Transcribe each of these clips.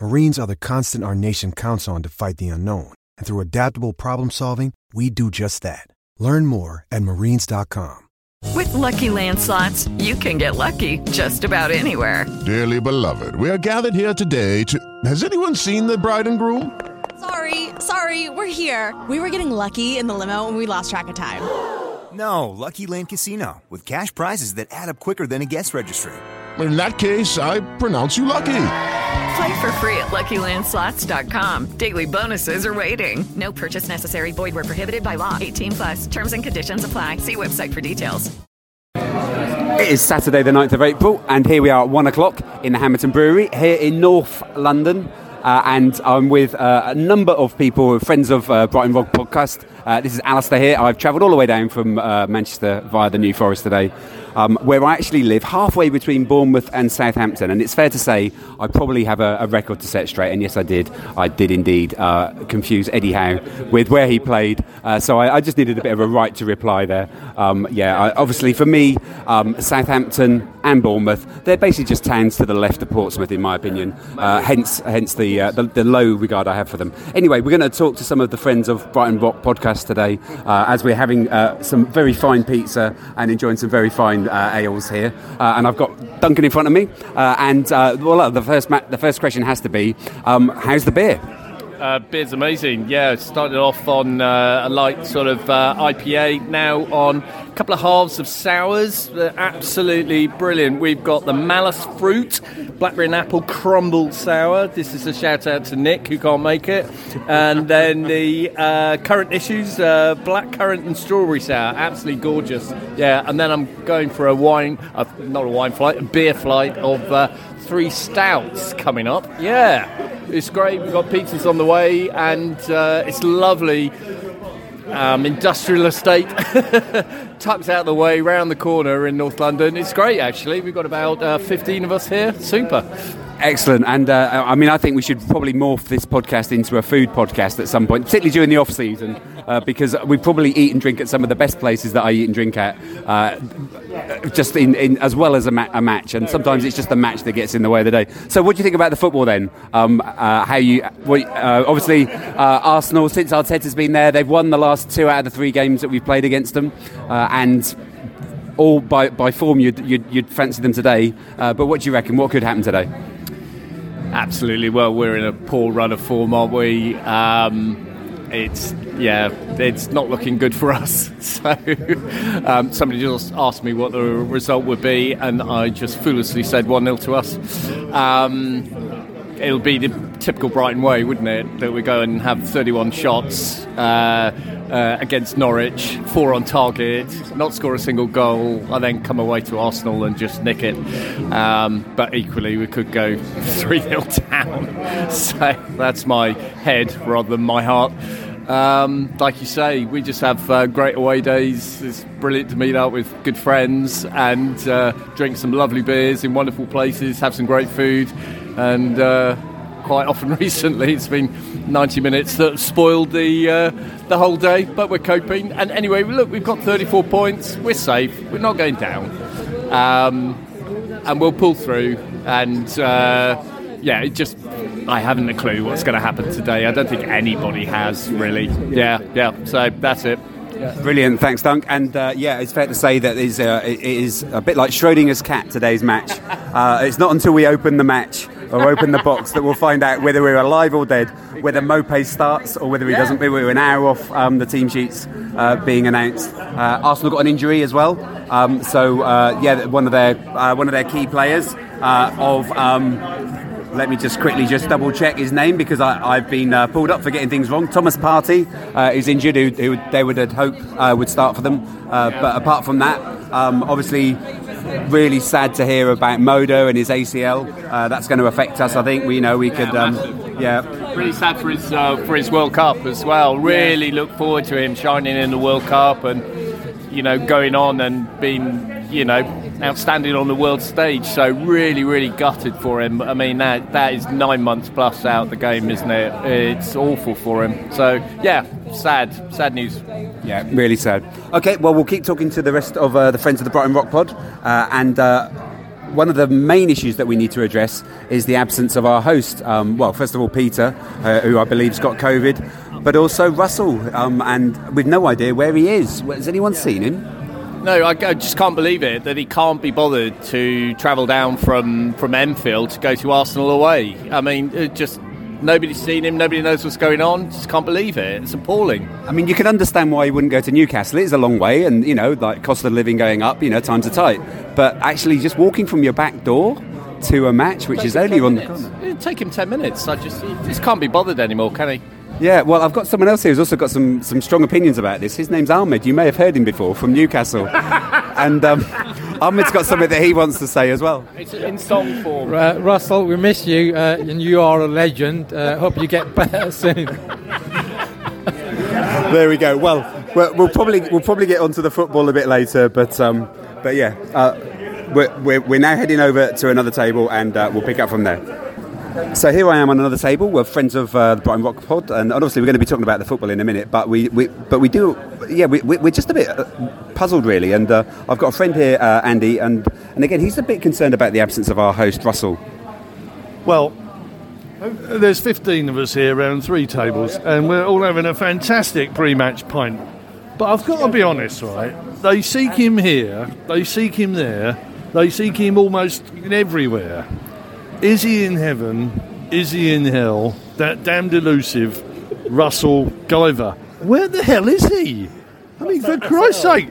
Marines are the constant our nation counts on to fight the unknown. And through adaptable problem solving, we do just that. Learn more at marines.com. With Lucky Land slots, you can get lucky just about anywhere. Dearly beloved, we are gathered here today to. Has anyone seen the bride and groom? Sorry, sorry, we're here. We were getting lucky in the limo and we lost track of time. No, Lucky Land Casino, with cash prizes that add up quicker than a guest registry. In that case, I pronounce you lucky. Play for free at LuckyLandSlots.com. Daily bonuses are waiting. No purchase necessary. Void where prohibited by law. 18 plus. Terms and conditions apply. See website for details. It is Saturday, the 9th of April, and here we are at one o'clock in the Hammerton Brewery here in North London. Uh, and I'm with uh, a number of people, friends of uh, Brighton Rock podcast. Uh, this is Alastair here. I've travelled all the way down from uh, Manchester via the New Forest today, um, where I actually live halfway between Bournemouth and Southampton. And it's fair to say I probably have a, a record to set straight. And yes, I did. I did indeed uh, confuse Eddie Howe with where he played. so I, I, just needed a bit of a right to reply there. Um, yeah, I, obviously for me, um, Southampton and Bournemouth, they're basically just towns to the left of Portsmouth, in my opinion. hence, hence the, the, the low regard I have for them. Anyway, we're going to talk to some of the friends of Brighton Rock podcast today uh, as we're having uh, some very fine pizza and enjoying some very fine uh, ales here. Uh, and I've got Duncan in front of me. Uh, and well, the first ma- the first question has to be, um, how's the beer? Uh, beer's amazing. Yeah, started off on uh, a light sort of uh, IPA, now on a couple of halves of sours. Absolutely brilliant. We've got the Malice Fruit, Blackberry and Apple Crumble Sour. This is a shout out to Nick, who can't make it. And then the uh, current issues, uh, Black Currant and Strawberry Sour. Absolutely gorgeous. Yeah, and then I'm going for a wine, uh, not a wine flight, a beer flight of three stouts coming up. Yeah. It's great. We've got pizzas on the way, and uh, it's lovely. Um, industrial estate tucked out the way round the corner in North London. It's great actually. We've got about uh, 15 of us here. Super. Excellent, and uh, I mean, I think we should probably morph this podcast into a food podcast at some point, particularly during the off season, uh, because we probably eat and drink at some of the best places that I eat and drink at, uh, just in, in, as well as a, ma- a, match. And sometimes it's just the match that gets in the way of the day. So, what do you think about the football then? Um, uh, how you uh, obviously uh, Arsenal since Arteta's been there, they've won the last two out of the three games that we've played against them, and all by, by form you'd, you'd, you'd fancy them today. but what do you reckon? What could happen today? Absolutely. Well, we're in a poor run of form, aren't we? Um, it's yeah, it's not looking good for us. So um, somebody just asked me what the result would be, and I just foolishly said one 0 to us. Um, it'll be the typical Brighton way, wouldn't it? That we go and have 31 shots. Uh, uh, against Norwich, four on target, not score a single goal, and then come away to Arsenal and just nick it. Um, but equally, we could go 3 0 down. So that's my head rather than my heart. Um, like you say, we just have uh, great away days. It's brilliant to meet up with good friends and uh, drink some lovely beers in wonderful places, have some great food, and uh, quite often recently. It's been 90 minutes that spoiled the uh, the whole day, but we're coping. And anyway, look, we've got 34 points. We're safe. We're not going down, um, and we'll pull through. And uh, yeah, it just I haven't a clue what's going to happen today. I don't think anybody has really. Yeah, yeah. So that's it. Brilliant, thanks, Dunk. And uh, yeah, it's fair to say that is, uh, it is a bit like Schrodinger's cat today's match. Uh, it's not until we open the match or open the box that we'll find out whether we're alive or dead, whether Maupay starts or whether he doesn't. We're an hour off um, the team sheets uh, being announced. Uh, Arsenal got an injury as well, um, so uh, yeah, one of their uh, one of their key players uh, of. Um, let me just quickly just double check his name because I, have been uh, pulled up for getting things wrong. Thomas Partey uh, is injured, who, who, they would have hoped uh, would start for them. Uh, but apart from that, um, obviously, really sad to hear about Moder and his ACL. Uh, that's going to affect us. I think we you know we could. Um, yeah, really sad for his uh, for his World Cup as well. Really look forward to him shining in the World Cup and you know going on and being you know, outstanding on the world stage. So really, really gutted for him. I mean, that that is nine months plus out the game, isn't it? It's awful for him. So yeah, sad, sad news. Yeah, really sad. Okay, well, we'll keep talking to the rest of uh, the friends of the Brighton Rock Pod, uh, and. Uh, one of the main issues that we need to address is the absence of our host. Um, well, first of all, Peter, uh, who I believe's got COVID, but also Russell, um, and with no idea where he is. Has anyone seen him? No, I, I, just can't believe it that he can't be bothered to travel down from, from Enfield to go to Arsenal away. I mean, uh, just nobody's seen him, nobody knows what's going on. Just can't believe it. It's appalling. I mean, you can understand why he wouldn't go to Newcastle. It is a long way, and you know, like cost of living going up, you know, times are tight. But actually, just walking from your back door to a match, which is only on the corner. It'd take him ten minutes. I just, he just can't be bothered anymore, can he? Yeah, well, I've got someone else here who's also got some, some strong opinions about this. His name's Ahmed. You may have heard him before from Newcastle. and um, Ahmed's got something that he wants to say as well. It's in song form. Uh, Russell, we miss you, uh, and you are a legend. Uh, hope you get better soon. there we go. Well, we'll probably we'll probably get onto the football a bit later, but um, but yeah, uh, we're, we're, we're now heading over to another table, and uh, we'll pick up from there. So here I am on another table. We're friends of uh, the Brighton Rock Pod, and obviously we're going to be talking about the football in a minute. But we, we but we do, yeah, we, we're just a bit uh, puzzled really. And uh, I've got a friend here, uh, Andy, and and again he's a bit concerned about the absence of our host Russell. Well, there's 15 of us here around three tables, and we're all having a fantastic pre-match pint. But I've got to be honest, right? They seek him here, they seek him there, they seek him almost everywhere. Is he in heaven? Is he in hell? That damned elusive Russell Guyver. Where the hell is he? I mean, for Christ's sake,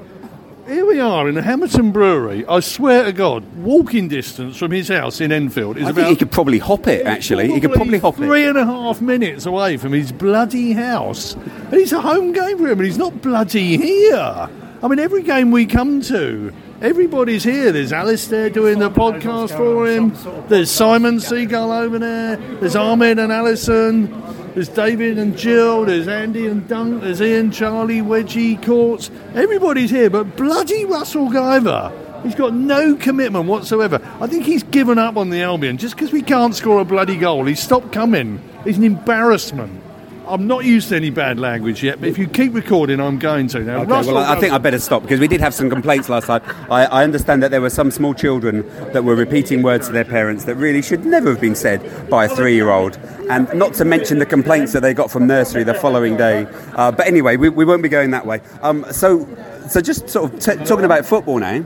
here we are in the Hammerton Brewery. I swear to God, walking distance from his house in Enfield is I about. Think he could probably hop it. Actually, he could probably hop three it. Three and a half minutes away from his bloody house, and it's a home game for him, and he's not bloody here. I mean, every game we come to, Everybody's here. There's Alastair doing the podcast for him. There's Simon Seagull over there. There's Ahmed and Alison. There's David and Jill. There's Andy and Dunk. There's Ian, Charlie, Wedgie, Courts. Everybody's here, but bloody Russell Guyver. He's got no commitment whatsoever. I think he's given up on the Albion just because we can't score a bloody goal. He's stopped coming. He's an embarrassment. I'm not used to any bad language yet, but if you keep recording, I'm going to. Now, okay, Russell, well, I think I better stop because we did have some complaints last time. I, I, understand that there were some small children that were repeating words to their parents that really should never have been said by a three year old, and not to mention the complaints that they got from nursery the following day. Uh, but anyway, we, we, won't be going that way. Um, so, so just sort of t- talking about football now.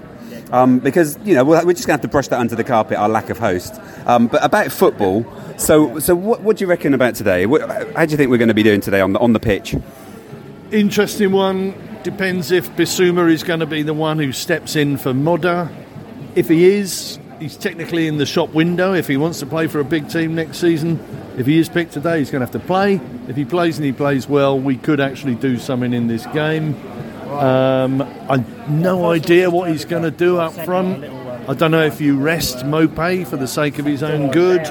Um, because you know we're just going to have to brush that under the carpet, our lack of host. Um, but about football, so, so what, what do you reckon about today? How do you think we're going to be doing today on the, on the pitch? Interesting one. Depends if Bissouma is going to be the one who steps in for Moder. If he is, he's technically in the shop window. If he wants to play for a big team next season, if he is picked today, he's going to have to play. If he plays and he plays well, we could actually do something in this game. Um, I've no idea what he's going to do up front. I don't know if you rest Maupay for the sake of his own good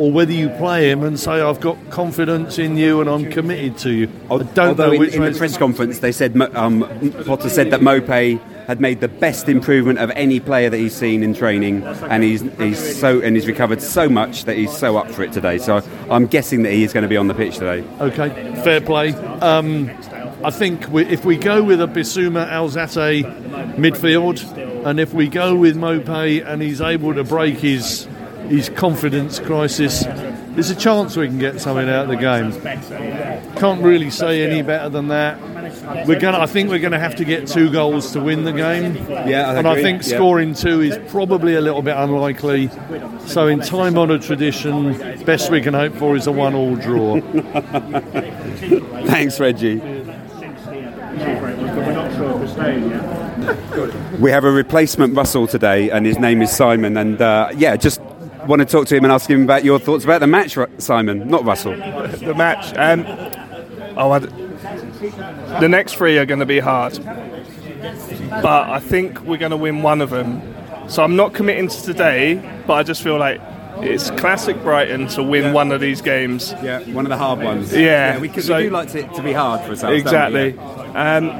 or whether you play him and say, I've got confidence in you and I'm committed to you. I don't Although know in, in the press conference they said um, Potter said that Maupay had made the best improvement of any player that he's seen in training, and he's he's so and he's recovered so much that he's so up for it today. So I'm guessing that he is going to be on the pitch today. Okay, fair play. Um, I think we, if we go with a Bissouma Alzate midfield, and if we go with Maupay and he's able to break his his confidence crisis. There's a chance we can get something out of the game. Can't really say any better than that. we're gonna. I think we're gonna have to get two goals to win the game. Yeah, I and I agree. think Yeah. scoring two is probably a little bit unlikely. So, in time-honoured tradition, best we can hope for is a one-all draw. Thanks, Reggie. We have a replacement Russell today, and his name is Simon. And uh, yeah, just want to talk to him and ask him about your thoughts about the match, Simon, not Russell. the match. Um, oh, I d the next three are going to be hard, but I think we're going to win one of them. So I'm not committing to today, but I just feel like it's classic Brighton to win one of these games. Yeah, one of the hard ones. Yeah, we, could, so- we do like it to be hard for ourselves. we? Exactly. Um,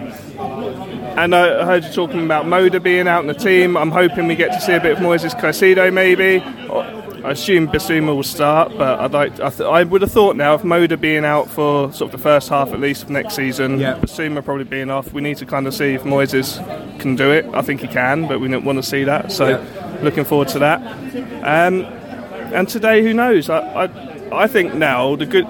and I heard you talking about Moder being out in the team. I'm hoping we get to see a bit of Moises Caicedo maybe. Or- I assume Bissouma will start, but I'd like I, th- I would have thought now if Moder being out for sort of the first half at least of next season, Yeah. Bissouma probably being off, we need to kind of see if Moises can do it. I think he can, but we don't want to see that. So looking forward to that. Um, and today, who knows? I, I, I think now the good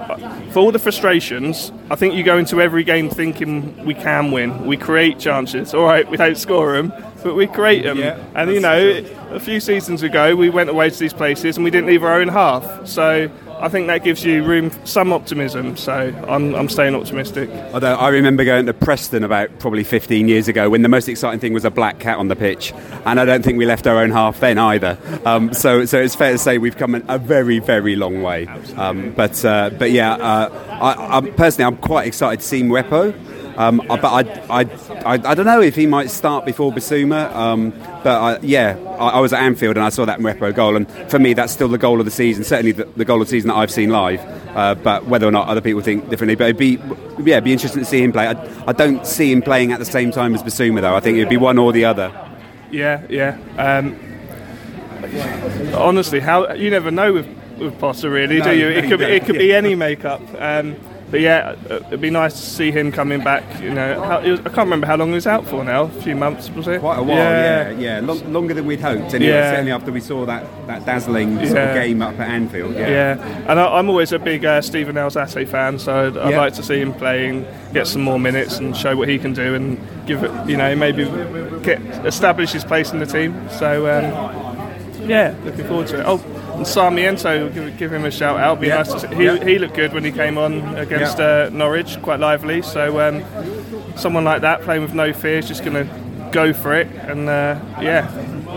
for all the frustrations. I think you go into every game thinking we can win. We create chances. All right, we don't score them, but we create them. Yeah, and you know, a few seasons ago, we went away to these places and we didn't leave our own half. So I think that gives you room, some optimism. So I'm, I'm staying optimistic. Although I remember going to Preston about probably 15 years ago when the most exciting thing was a black cat on the pitch, and I don't think we left our own half then either. Um, so, so it's fair to say we've come a very, very long way. Um, but, uh, but yeah, uh, I, I'm, personally, I'm quite excited to see Mwepu. Um, I- but I, I, I, I don't know if he might start before Bissouma. Um, but I, yeah, I, I was at Anfield and I saw that Mwepu goal, and for me, that's still the goal of the season. Certainly, the, the goal of the season that I've seen live. Uh, but whether or not other people think differently, but it'd be yeah, it'd be interesting to see him play. I, I don't see him playing at the same time as Bissouma though. I think it'd be one or the other. Yeah, yeah. Um, honestly, how you never know with, with Potter, really, No, do you? It could be, it could be any makeup. Um, but yeah, uh, it'd be nice to see him coming back. You know, how, was, I can't remember how long he was out for now. A few months, was it? Quite a while, yeah, yeah, Long, longer than we'd hoped. Anyway, Yeah. certainly after we saw that, that dazzling sort of game up at Anfield. Yeah, Yeah, and I, I'm always a big uh, Steven Alzate fan, so I'd, I'd like to see him playing, get some more minutes, and show what he can do, and give it, you know, maybe get establish his place in the team. So um, yeah, looking forward to it. Oh, and Sarmiento, give, give him a shout out. Be Yeah. nice to see. He, Yeah. he looked good when he came on against Yeah. uh, Norwich, quite lively. So um, someone like that playing with no fear is just going to go for it, and uh, yeah,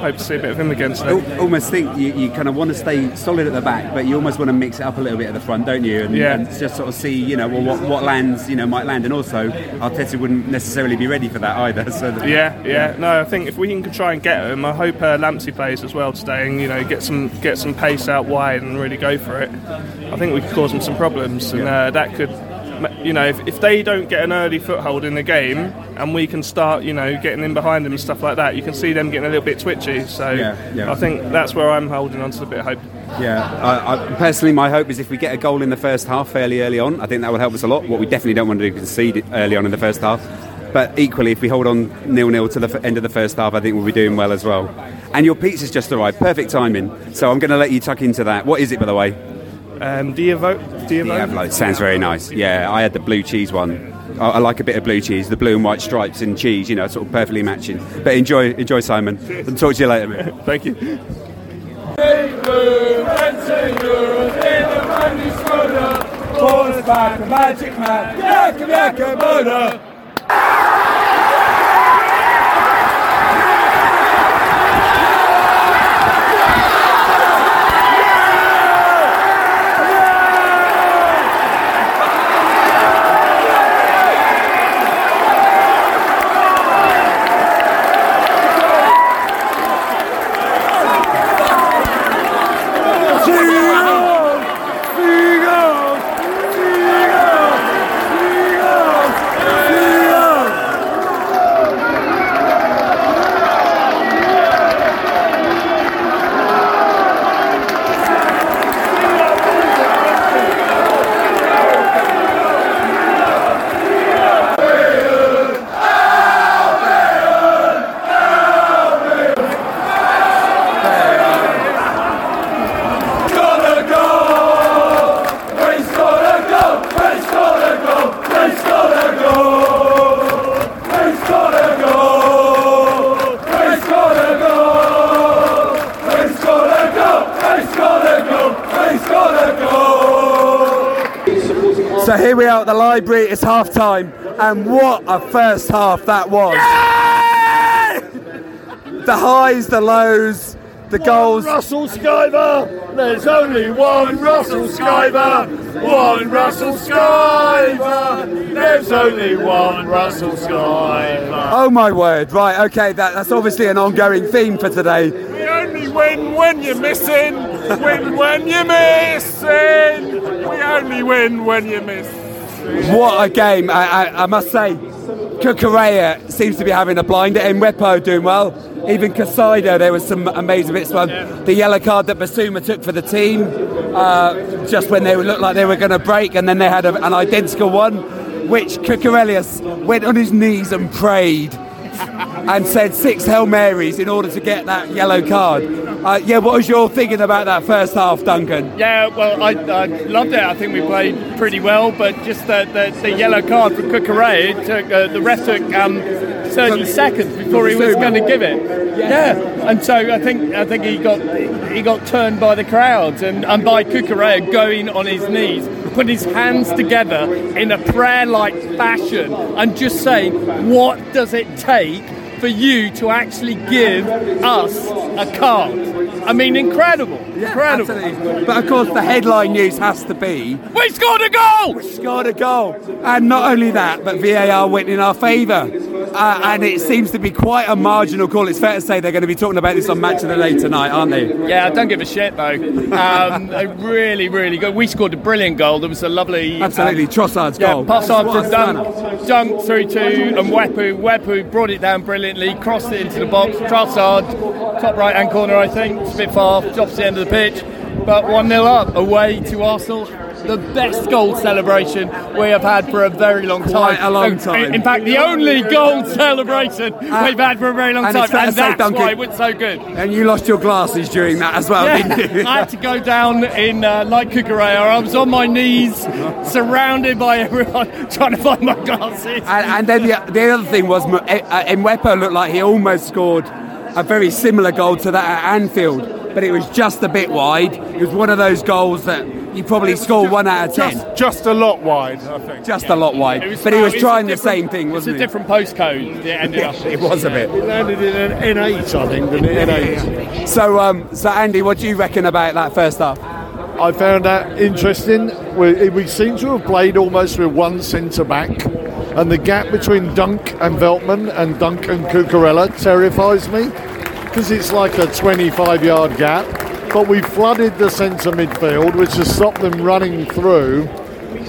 hope to see a bit of him against Al- them. almost think you, you kind of want to stay solid at the back, but you almost want to mix it up a little bit at the front, don't you? And, Yeah. and just sort of see, you know, well, what, what lands, you know, might land. And also, Arteta wouldn't necessarily be ready for that either. So that, Yeah, yeah. No, I think if we can try and get him, I hope uh, Lamptey plays as well today, and you know, get some get some pace out wide and really go for it. I think we could cause him some problems, and uh, that could, you know, if, if they don't get an early foothold in the game, and we can start, you know, getting in behind them and stuff like that, you can see them getting a little bit twitchy. So Yeah, yeah. I think that's where I'm holding on to a bit of hope. Yeah, I, I, personally, my hope is if we get a goal in the first half fairly early on, I think that would help us a lot. What we definitely don't want to do is concede early on in the first half. But equally, if we hold on nil nil to the f- end of the first half, I think we'll be doing well as well. And your pizza's just arrived, perfect timing. So I'm going to let you tuck into that. What is it, by the way? Um, do you vote? Do you vote? Diablo. Sounds very nice. Yeah, I had the blue cheese one. I, I like a bit of blue cheese, the blue and white stripes and cheese, you know, sort of perfectly matching. But enjoy, enjoy, Simon. And talk to you later, mate. Thank you. Magic man, Yaka Yaka Moder. So here we are at the library. It's half time, and what a first half that was! The highs, the lows, the goals. Russell Skyver! There's only one Russell Skyver! One Russell Skyver! There's only one Russell Skyver! Oh my word! Right, okay, that, that's obviously an ongoing theme for today. We only win when you're missing. Win when you're missing. We only win when you miss. What a game! I, I, I must say, Cucurella seems to be having a blinder. Mwepu doing well. Even Caicedo, there was some amazing bits. One, the yellow card that Bissouma took for the team, uh, just when they looked like they were going to break, and then they had a, an identical one, which Cucurelius went on his knees and prayed and said six Hail Marys in order to get that yellow card. Uh, yeah, what was your thinking about that first half, Duncan? Yeah, well, I, I loved it. I think we played pretty well, but just the, the, the yellow card for Cucurella, took uh, the ref took um, 30 seconds before he was going to give it. Yeah, and so I think I think he got he got turned by the crowds and, and by Cucurella going on his knees, putting his hands together in a prayer-like fashion, and just saying, "What does it take?" For you to actually give us a card. I mean, incredible. incredible. Absolutely. But of course, the headline news has to be We scored a goal! We scored a goal. And not only that, but VAR went in our favour. Uh, and it seems to be quite a marginal call. It's fair to say they're going to be talking about this on Match of the Day tonight, aren't they? Yeah, I don't give a shit though. Um, really, really good. We scored a brilliant goal. There was a lovely, Absolutely, um, Trossard's yeah, goal. pass on What to a dunk, dunk through to and Mwepu. Mwepu brought it down brilliantly, crossed it into the box. Trossard, top right hand corner, I think. It's a bit far, drops the end of the pitch. But 1 0 up, away to Arsenal. The best goal celebration we have had for a very long time. Quite a long In- time. In fact, the only goal celebration we've had for a very long and time. And that's Duncan- why it was so good. And you lost your glasses during that as well, Yeah, didn't you? I had to go down in uh, like Cucurella. I was on my knees, surrounded by everyone, trying to find my glasses. and, and then the, the other thing was, uh, uh, Mwepu looked like he almost scored a very similar goal to that at Anfield, but it was just a bit wide. It was one of those goals that you probably score one out of ten. Just, just a lot wide, I think. Just a lot wide. Was but he was trying the same thing, wasn't It's a he? different postcode. It ended it was a bit. It landed in an N8, I think, didn't it? N8. So, um, so Andy, what do you reckon about that first half? I found that interesting. We, we seem to have played almost with one centre back, and the gap between Dunk and Veltman and Dunk and Cucurella terrifies me because it's like a 25 yard gap. But we flooded the centre midfield, which has stopped them running through.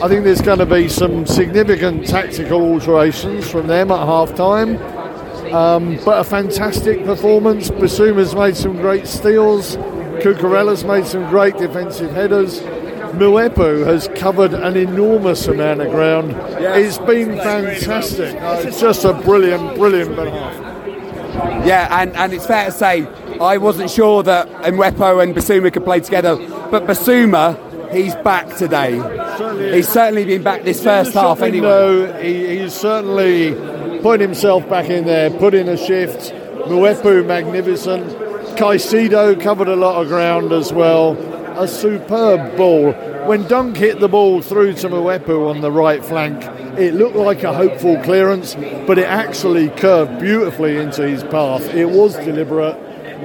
I think there's going to be some significant tactical alterations from them at half time. Um, but a fantastic performance. Bissouma's made some great steals. Cucurella's made some great defensive headers. Mwepu has covered an enormous amount of ground. It's been fantastic. It's just a brilliant, brilliant half. Yeah, and, and it's fair to say I wasn't sure that Mwepu and Bissouma could play together, but Bissouma, he's back today. He's certainly been back this first half anyway. window, he, he's certainly put himself back in there, put in a shift. Mwepu magnificent. Caicedo covered a lot of ground as well. A superb ball. When Dunk hit the ball through to Mwepu on the right flank, it looked like a hopeful clearance, but it actually curved beautifully into his path. It was deliberate,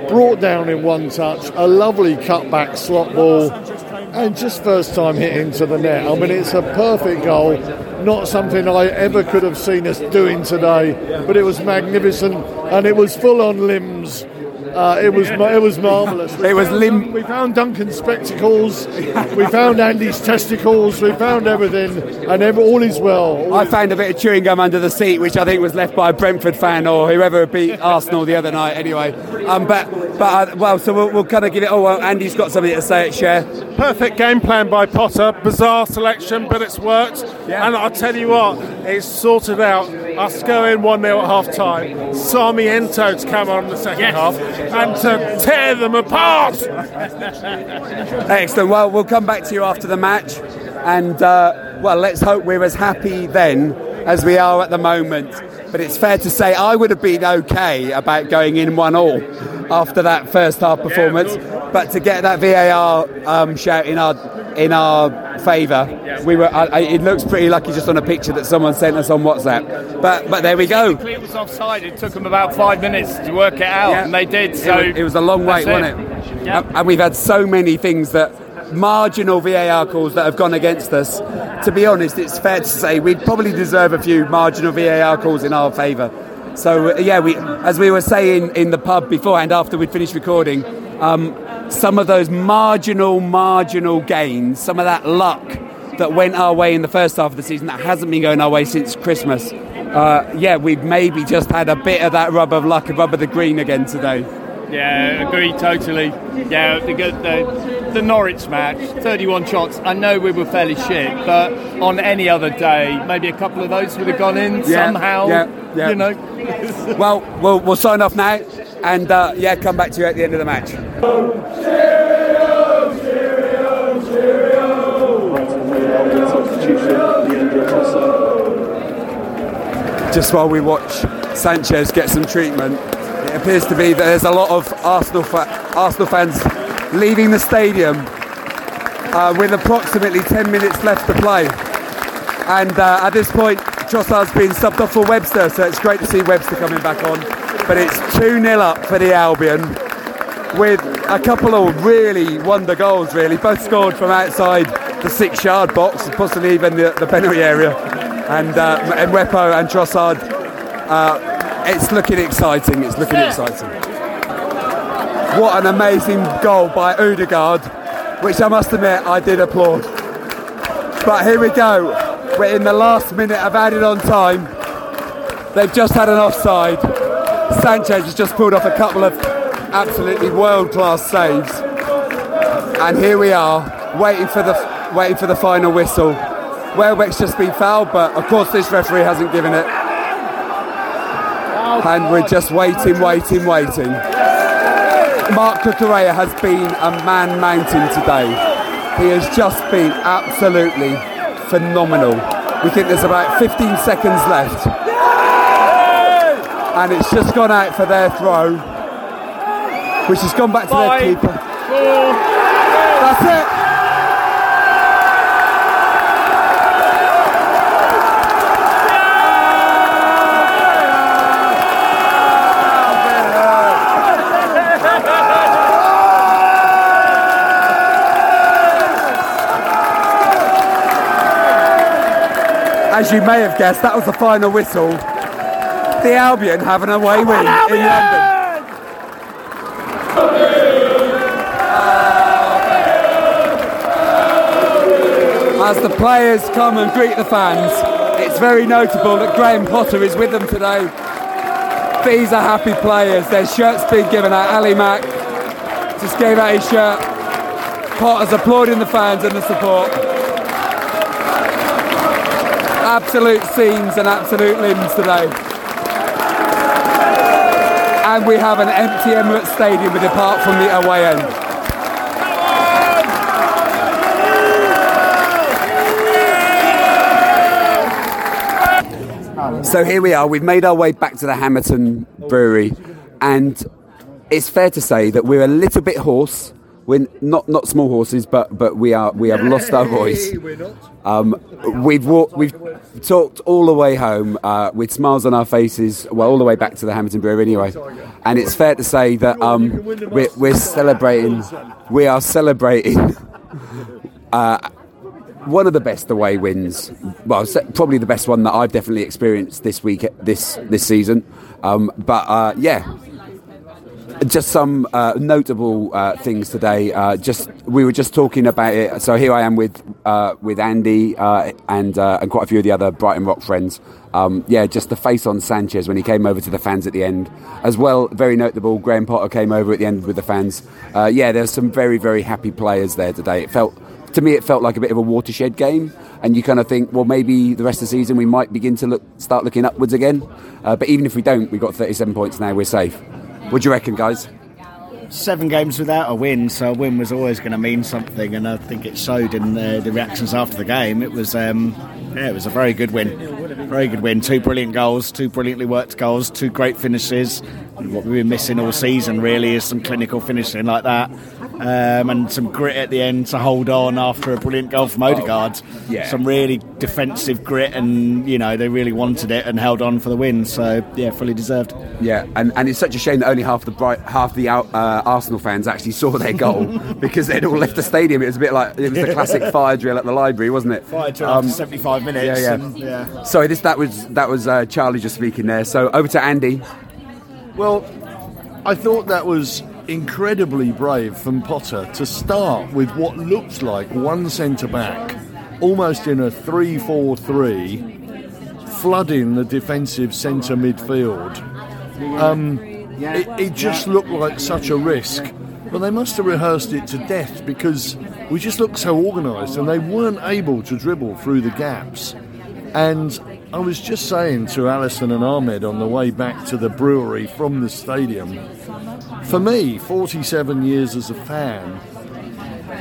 brought down in one touch, a lovely cutback slot ball, and just first time hit into the net. I mean, it's a perfect goal. Not something I ever could have seen us doing today, but it was magnificent and it was full on limbs. Uh, it was it was marvellous. It was limb. We found Duncan's spectacles. we found Andy's testicles. We found everything, and ev- all is well. All I found a bit of chewing gum under the seat, which I think was left by a Brentford fan or whoever beat Arsenal the other night. Anyway, um, but but uh, well, so we'll, we'll kind of give it. Oh well, Andy's got something to say at share. Perfect game plan by Potter. Bizarre selection, but it's worked. And I'll tell you what, it's sorted out. Us going 1 0 at half time. Sarmiento to come on in the second half and to tear them apart. Excellent. Well, we'll come back to you after the match, and uh, well, let's hope we're as happy then as we are at the moment. But it's fair to say I would have been okay about going in one all after that first half performance. but to get that VAR um, shout in our in our favour, we were. I, I, it looks pretty lucky just on a picture that someone sent us on WhatsApp. But but there we go. It was offside. It took them about five minutes to work it out, Yeah. and they did. So it was, it was a long wait, wasn't it? And- And we've had so many things that marginal VAR calls that have gone against us. To be honest, it's fair to say we'd probably deserve a few marginal VAR calls in our favour. So uh, yeah, we, as we were saying in the pub beforehand after we'd finished recording, um, some of those marginal, marginal gains, some of that luck that went our way in the first half of the season that hasn't been going our way since Christmas. Uh, yeah, we've maybe just had a bit of that rub of luck, a rub of the green again today. Yeah, agree totally. Yeah, the, the, the Norwich match, 31 shots. I know we were fairly shit, but on any other day, maybe a couple of those would have gone in Yeah, somehow. yeah, yeah. You know. well, we'll we'll sign off now, and uh, yeah, come back to you at the end of the match. Just while we watch Sanchez get some treatment, it appears to be that there's a lot of Arsenal fa- Arsenal fans leaving the stadium uh, with approximately 10 minutes left to play. And uh, at this point, Trossard's been subbed off for Webster, so it's great to see Webster coming back on. But it's 2 0 up for the Albion with a couple of really wonder goals, really. Both scored from outside the six yard box, possibly even the, the penalty area. And, uh, and Mwepu and Trossard, uh, it's looking exciting. It's looking exciting. What an amazing goal by Odegaard, which I must admit I did applaud. But here we go. We're in the last minute of added on time. They've just had an offside. Sanchez has just pulled off a couple of absolutely world class saves. And here we are, waiting for the waiting for the final whistle. Welbeck's just been fouled, but of course this referee hasn't given it. Oh, and we're just waiting, waiting, waiting. Marc Cucurella has been a man mountain today. He has just been absolutely phenomenal. We think there's about 15 seconds left. And it's just gone out for their throw, which has gone back to their keeper. That's it. As you may have guessed, that was the final whistle. The Albion have an away win in London. As the players come and greet the fans, it's very notable that Graham Potter is with them today. These are happy players. Their shirts being given out. Ali Mack just gave out his shirt. Potter's applauding the fans and the support. Absolute scenes and absolute limbs today. And we have an empty Emirates Stadium with apart from the away end. So here we are. We've made our way back to the Hammerton Brewery, and it's fair to say that we're a little bit hoarse. We're not not small horses, but but we are we have lost our voice. Um, we've walked, we've talked all the way home uh, with smiles on our faces. Well, all the way back to the Hammerton Brewery anyway. And it's fair to say that um, we're, we're celebrating. We are celebrating. Uh, one of the best away wins. Well, probably the best one that I've definitely experienced this week, this this season. Um, but uh, yeah, just some uh, notable uh, things today. Uh, just we were just talking about it. So here I am with uh, with Andy uh, and uh, and quite a few of the other Brighton Rock friends. Um, yeah, just the face on Sanchez when he came over to the fans at the end, as well. Very notable. Graham Potter came over at the end with the fans. Yeah, there's some very very happy players there today. It felt to me it felt like a bit of a watershed game, and you kind of think, well, maybe the rest of the season we might begin to look start looking upwards again. Uh, but even if we don't, we've got 37 points now. We're safe. What do you reckon, guys? seven games without a win, so a win was always going to mean something, and I think it showed in the, the reactions after the game. It was, um, yeah, it was a very good win, very good win. Two brilliant goals, two brilliantly worked goals, two great finishes. And what we've been missing all season really is some clinical finishing like that. Um, and some grit at the end to hold on after a brilliant goal from Odegaard. yeah. Some really defensive grit, and you know they really wanted it and held on for the win. So yeah, fully deserved. Yeah, and, and it's such a shame that only half the bright, half the uh, Arsenal fans actually saw their goal because they'd all left the stadium. It was a bit like it was the classic fire drill at the library, wasn't it? Fire drill after 75 minutes, Yeah, yeah. and, yeah. Sorry, this that was that was uh, Charlie just speaking there. So over to Andy. Well, I thought that was incredibly brave from Potter to start with what looked like one centre back, almost in a 3 4 3, flooding the defensive centre midfield. Um, it, it just looked like such a risk. But they must have rehearsed it to death because we just looked so organised and they weren't able to dribble through the gaps. And I was just saying to Alison and Ahmed on the way back to the brewery from the stadium, for me, 47 years as a fan,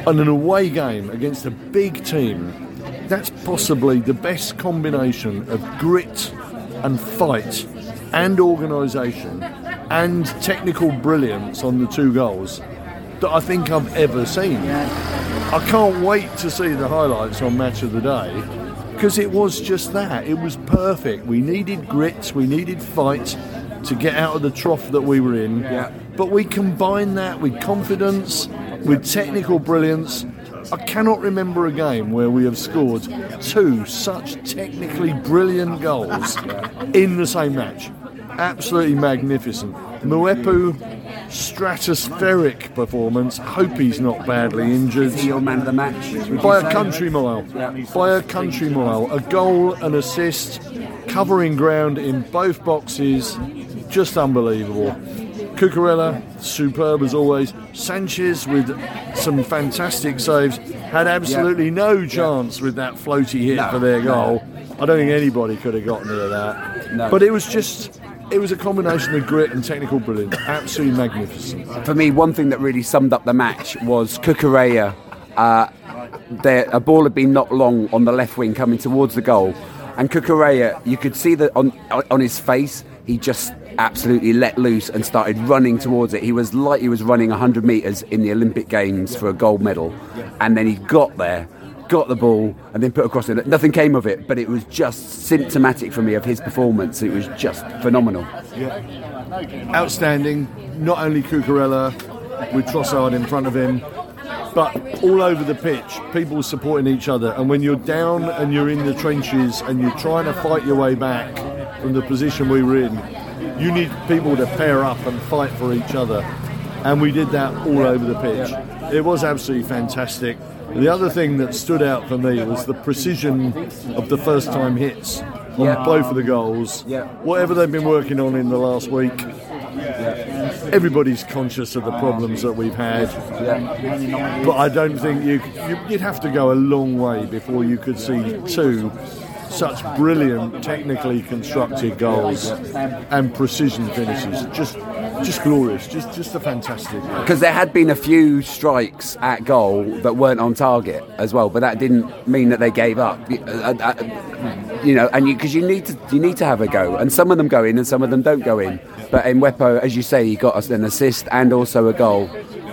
and an away game against a big team, that's possibly the best combination of grit and fight and organisation and technical brilliance on the two goals that I think I've ever seen. I can't wait to see the highlights on Match of the Day because it was just that. It was perfect. We needed grit, we needed fight to get out of the trough that we were in. But we combined that with confidence, with technical brilliance. I cannot remember a game where we have scored two such technically brilliant goals in the same match. Absolutely magnificent. Mwepu, stratospheric performance. Hope he's not badly injured. Is your man of the match? By a country mile. By a country mile. A goal, an assist, covering ground in both boxes. Just unbelievable. Cucurella, superb as always. Sanchez with some fantastic saves. Had absolutely no chance with that floaty hit No, for their no. goal. I don't think anybody could have got near that. No. But it was just, it was a combination of grit and technical brilliance. Absolutely magnificent. For me, one thing that really summed up the match was Cucurella. Uh, there, a ball had been knocked long on the left wing coming towards the goal, and Cucurella, you could see that on on his face, he just absolutely let loose and started running towards it. He was like he was running 100 metres in the Olympic Games for a gold medal, and then he got there. Got the ball and then put across it. Nothing came of it, but it was just symptomatic for me of his performance. It was just phenomenal. Yeah. outstanding. Not only Cucurella with Trossard in front of him, but all over the pitch, people supporting each other. And when you're down and you're in the trenches and you're trying to fight your way back from the position we were in, you need people to pair up and fight for each other. And we did that all over the pitch. It was absolutely fantastic. The other thing that stood out for me was the precision of the first time hits on Yeah. both of the goals. Yeah. Whatever they've been working on in the last week, everybody's conscious of the problems that we've had. But I don't think you you'd have to go a long way before you could see two such brilliant, technically constructed goals and precision finishes. Just just glorious. Just just a fantastic. because there had been a few strikes at goal that weren't on target as well, but that didn't mean that they gave up. You- uh, uh, You know, and because you, need to you need to have a go, and some of them go in and some of them don't go in. But in Mwepu, as you say, he got us an assist and also a goal,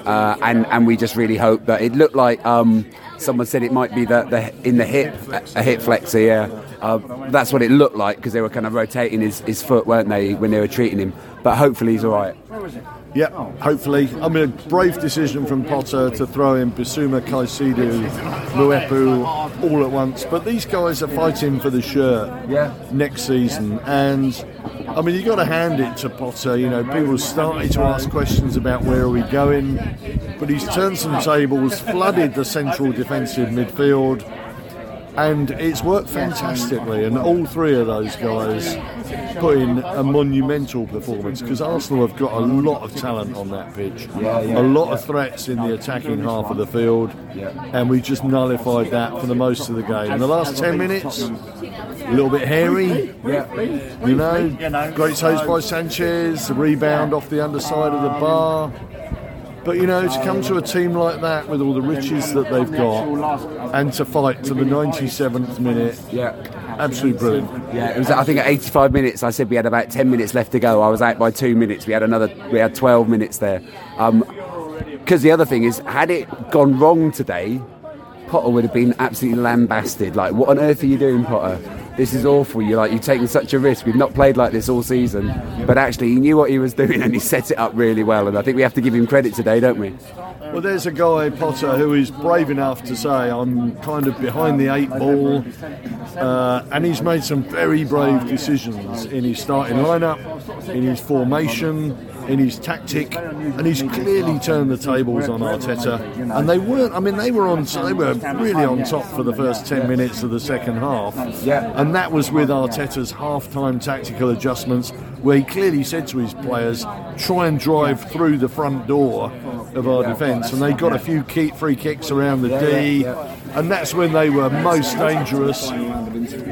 uh, and and we just really hope that it looked like um, someone said it might be the, the in the hip a hip flexor. Yeah, uh, that's what it looked like because they were kind of rotating his, his foot, weren't they, when they were treating him? But hopefully he's all right. Yeah, hopefully. I mean, a brave decision from Potter to throw in Bissouma, Caicedo, Mwepu all at once. But these guys are fighting for the shirt Yeah. next season. And, I mean, you've got to hand it to Potter. You know, people started to ask questions about where are we going. But he's turned some tables, flooded the central defensive midfield. And it's worked fantastically, and all three of those guys put in a monumental performance because Arsenal have got a lot of talent on that pitch, Yeah, yeah. a lot of threats in the attacking half of the field, and we just nullified that for the most of the game. In the last 10 minutes, a little bit hairy, you know, great saves by Sanchez, the rebound off the underside of the bar. But you know, to come to a team like that with all the riches that they've got and to fight to the 97th minute, Yeah. absolutely brilliant. Yeah, it was. I think at 85 minutes, I said we had about 10 minutes left to go. I was out by two minutes. We had another. We had 12 minutes there. Um, Because the other thing is, had it gone wrong today, Potter would have been absolutely lambasted. Like, what on earth are you doing, Potter? This is awful. You're like you're taking such a risk. We've not played like this all season. But actually, he knew what he was doing and he set it up really well. And I think we have to give him credit today, don't we? Well, there's a guy, Potter, who is brave enough to say, I'm kind of behind the eight ball. Uh, and he's made some very brave decisions in his starting lineup, in his formation, in his tactic, and he's clearly turned the tables on Arteta. And they weren't. I mean, they were on. They were really on top for the first ten minutes of the second half. Yeah. And that was with Arteta's half-time tactical adjustments, where he clearly said to his players, "Try and drive through the front door of our defence. And they got a few key free kicks around the D, and that's when they were most dangerous.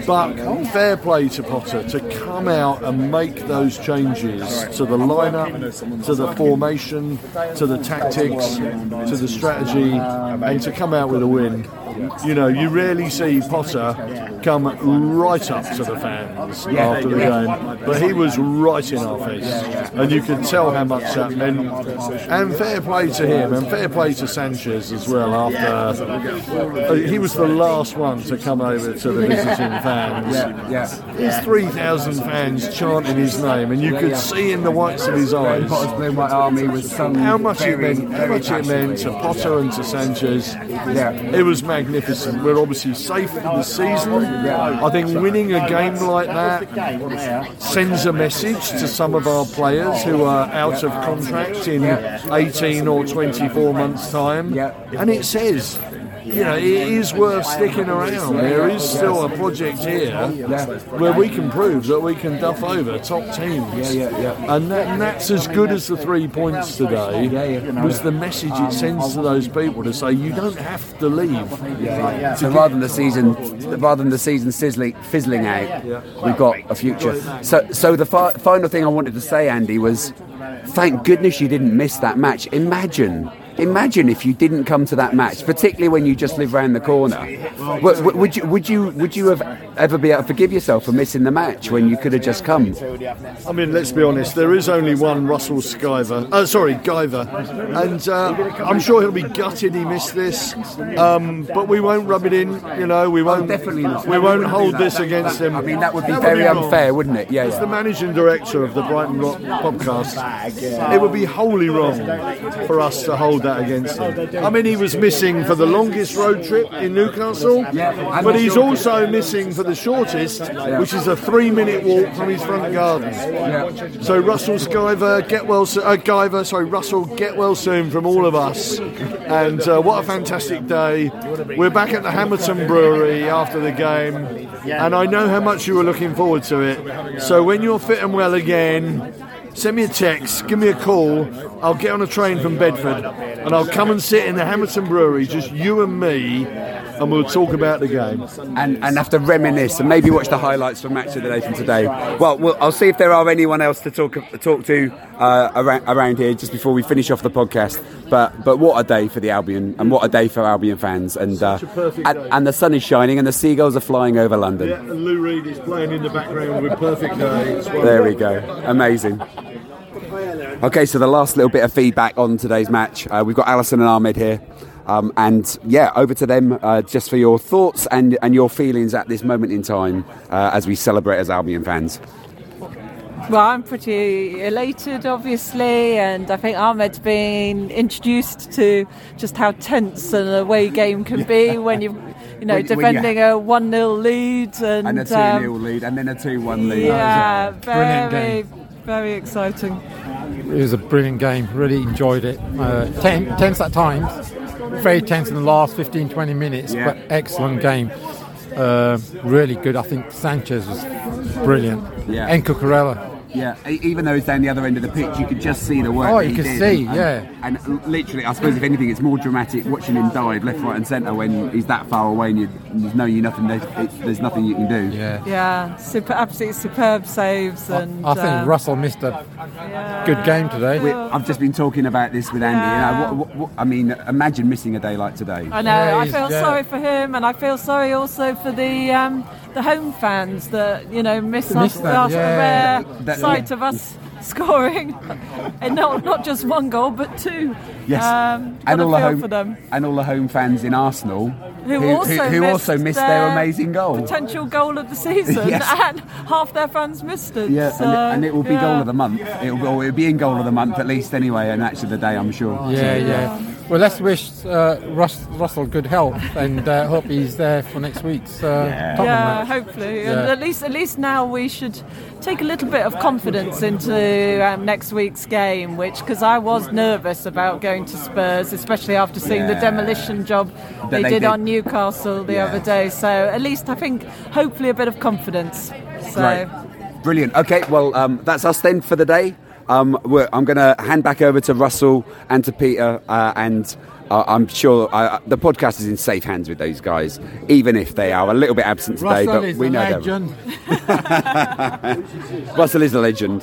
But fair play to Potter to come out and make those changes to the lineup, to the formation, to the tactics, to the strategy, and to come out with a win. You know, you rarely see Potter come right up to the fans after the game, but he was right in our face, and you could tell how much that meant. And fair play to him, and fair play to Sanchez as well. After uh, he was the last one to come over to the visiting fans. There's 3,000 fans chanting his name, and you could see in the whites of his eyes Potter's Blue White Army was how much it meant, how much it meant to Potter and to Sanchez. Yeah. It was magnificent. We're obviously safe for the season. I think winning a game like that sends a message to some of our players who are out of contract in 18 or 24 months' time. And it says, you know, it is worth sticking around. There is still a project here where we can prove that we can duff over top teams. And, that, and that's as good as the three points today was the message it sends to those people to say you don't have to leave. So rather than the season, rather than the season sizzling, fizzling out, we've got a future. So, so the fi- final thing I wanted to say, Andy, was thank goodness you didn't miss that match. Imagine. Imagine if you didn't come to that match, particularly when you just live round the corner. Would, would- would you would you would you have ever be able to forgive yourself for missing the match when you could have just come? I mean, let's be honest. There is only one Russell Skyver. Uh, sorry, Guyver, and uh, I'm sure he'll be gutted he missed this. Um, but we won't rub it in. You know, we won't. definitely not. We won't hold this against him. I mean, that would be very wrong. unfair, wouldn't it? Yeah, As the managing director of the Brighton Rock podcast, it would be wholly wrong for us to hold that against him. I mean, he was missing for the longest road trip in Newcastle, but he's also missing for the shortest, which is a three-minute walk from his front garden. So Russell Skyver, get well, uh, Guyver, sorry, Russell, get well soon from all of us. And uh, what a fantastic day! We're back at the Hammerton Brewery after the game, and I know how much you were looking forward to it. So when you're fit and well again. Send me a text, give me a call. I'll get on a train from Bedford and I'll come and sit in the Hammerton Brewery, just you and me, and we'll talk about the game. and, and have to reminisce and maybe watch the highlights from match of the day from today. Well, well I'll see if there are anyone else to talk talk to uh, around, around here just before we finish off the podcast. But but what a day for the Albion and what a day for Albion fans and uh, and, and the sun is shining and the seagulls are flying over London. Yeah, and Lou Reed is playing in the background with Perfect Day. There we go. Amazing. Okay, so the last little bit of feedback on today's match. Uh, we've got Alison and Ahmed here. Um, and yeah, over to them uh, just for your thoughts and, and your feelings at this moment in time uh, as we celebrate as Albion fans. Well, I'm pretty elated, obviously, and I think Ahmed's been introduced to just how tense an away game can be when you, you know, When- when you defending a one 0 lead and, And a 2 um, 0 lead and then a 2 1 lead. yeah, Brilliant very, game. Very exciting. It was a brilliant game. Really enjoyed it. Uh, ten, tense at times. Very tense in the last 15, 20 minutes, Yeah. but excellent game. Uh, really good. I think Sanchez was brilliant. Yeah. And Cucurella. Yeah, e- even though he's down the other end of the pitch, you could just see the work. Oh, that you he could did. see, and, yeah. And, and literally, I suppose if anything, it's more dramatic watching him dive left, right, and centre when he's that far away and you, there's no you nothing. There's, it's, there's nothing you can do. Yeah. Yeah, super, absolutely superb saves and. I think um, Russell missed a good game today. We, I've just been talking about this with Andy. You know, what, what, what, I mean, imagine missing a day like today. I know. Yeah, I feel yeah. sorry for him, and I feel sorry also for the um, the home fans that you know miss Miss us that, our yeah. rare That- sight of us scoring, and not not just one goal but two. Yes, um, and all the home for them. and all the home fans in Arsenal Who, also, who missed also missed their amazing goal. potential goal of the season, Yes. and half their fans missed it. Yeah, so, and, it, and it will be yeah. goal of the month. It will, or it'll be in goal of the month at least anyway, and actually the day I'm sure. Yeah, yeah. Well, let's wish uh, Russ, Russell good health and uh, hope he's there for next week's uh, Tottenham Yeah, match. hopefully, Yeah. and at least at least now we should take a little bit of confidence into um, next week's game, which because I was nervous about going to Spurs, especially after seeing the demolition job they, they did, did. on Newcastle the Yeah. other day. So at least I think hopefully a bit of confidence. So. Great. Brilliant. Okay, well, um, that's us then for the day. Um, we're, I'm going to hand back over to Russell and to Peter, uh, and uh, I'm sure uh, the podcast is in safe hands with those guys, even if they are a little bit absent today. Russell but is we a know legend. they're Russell is a legend.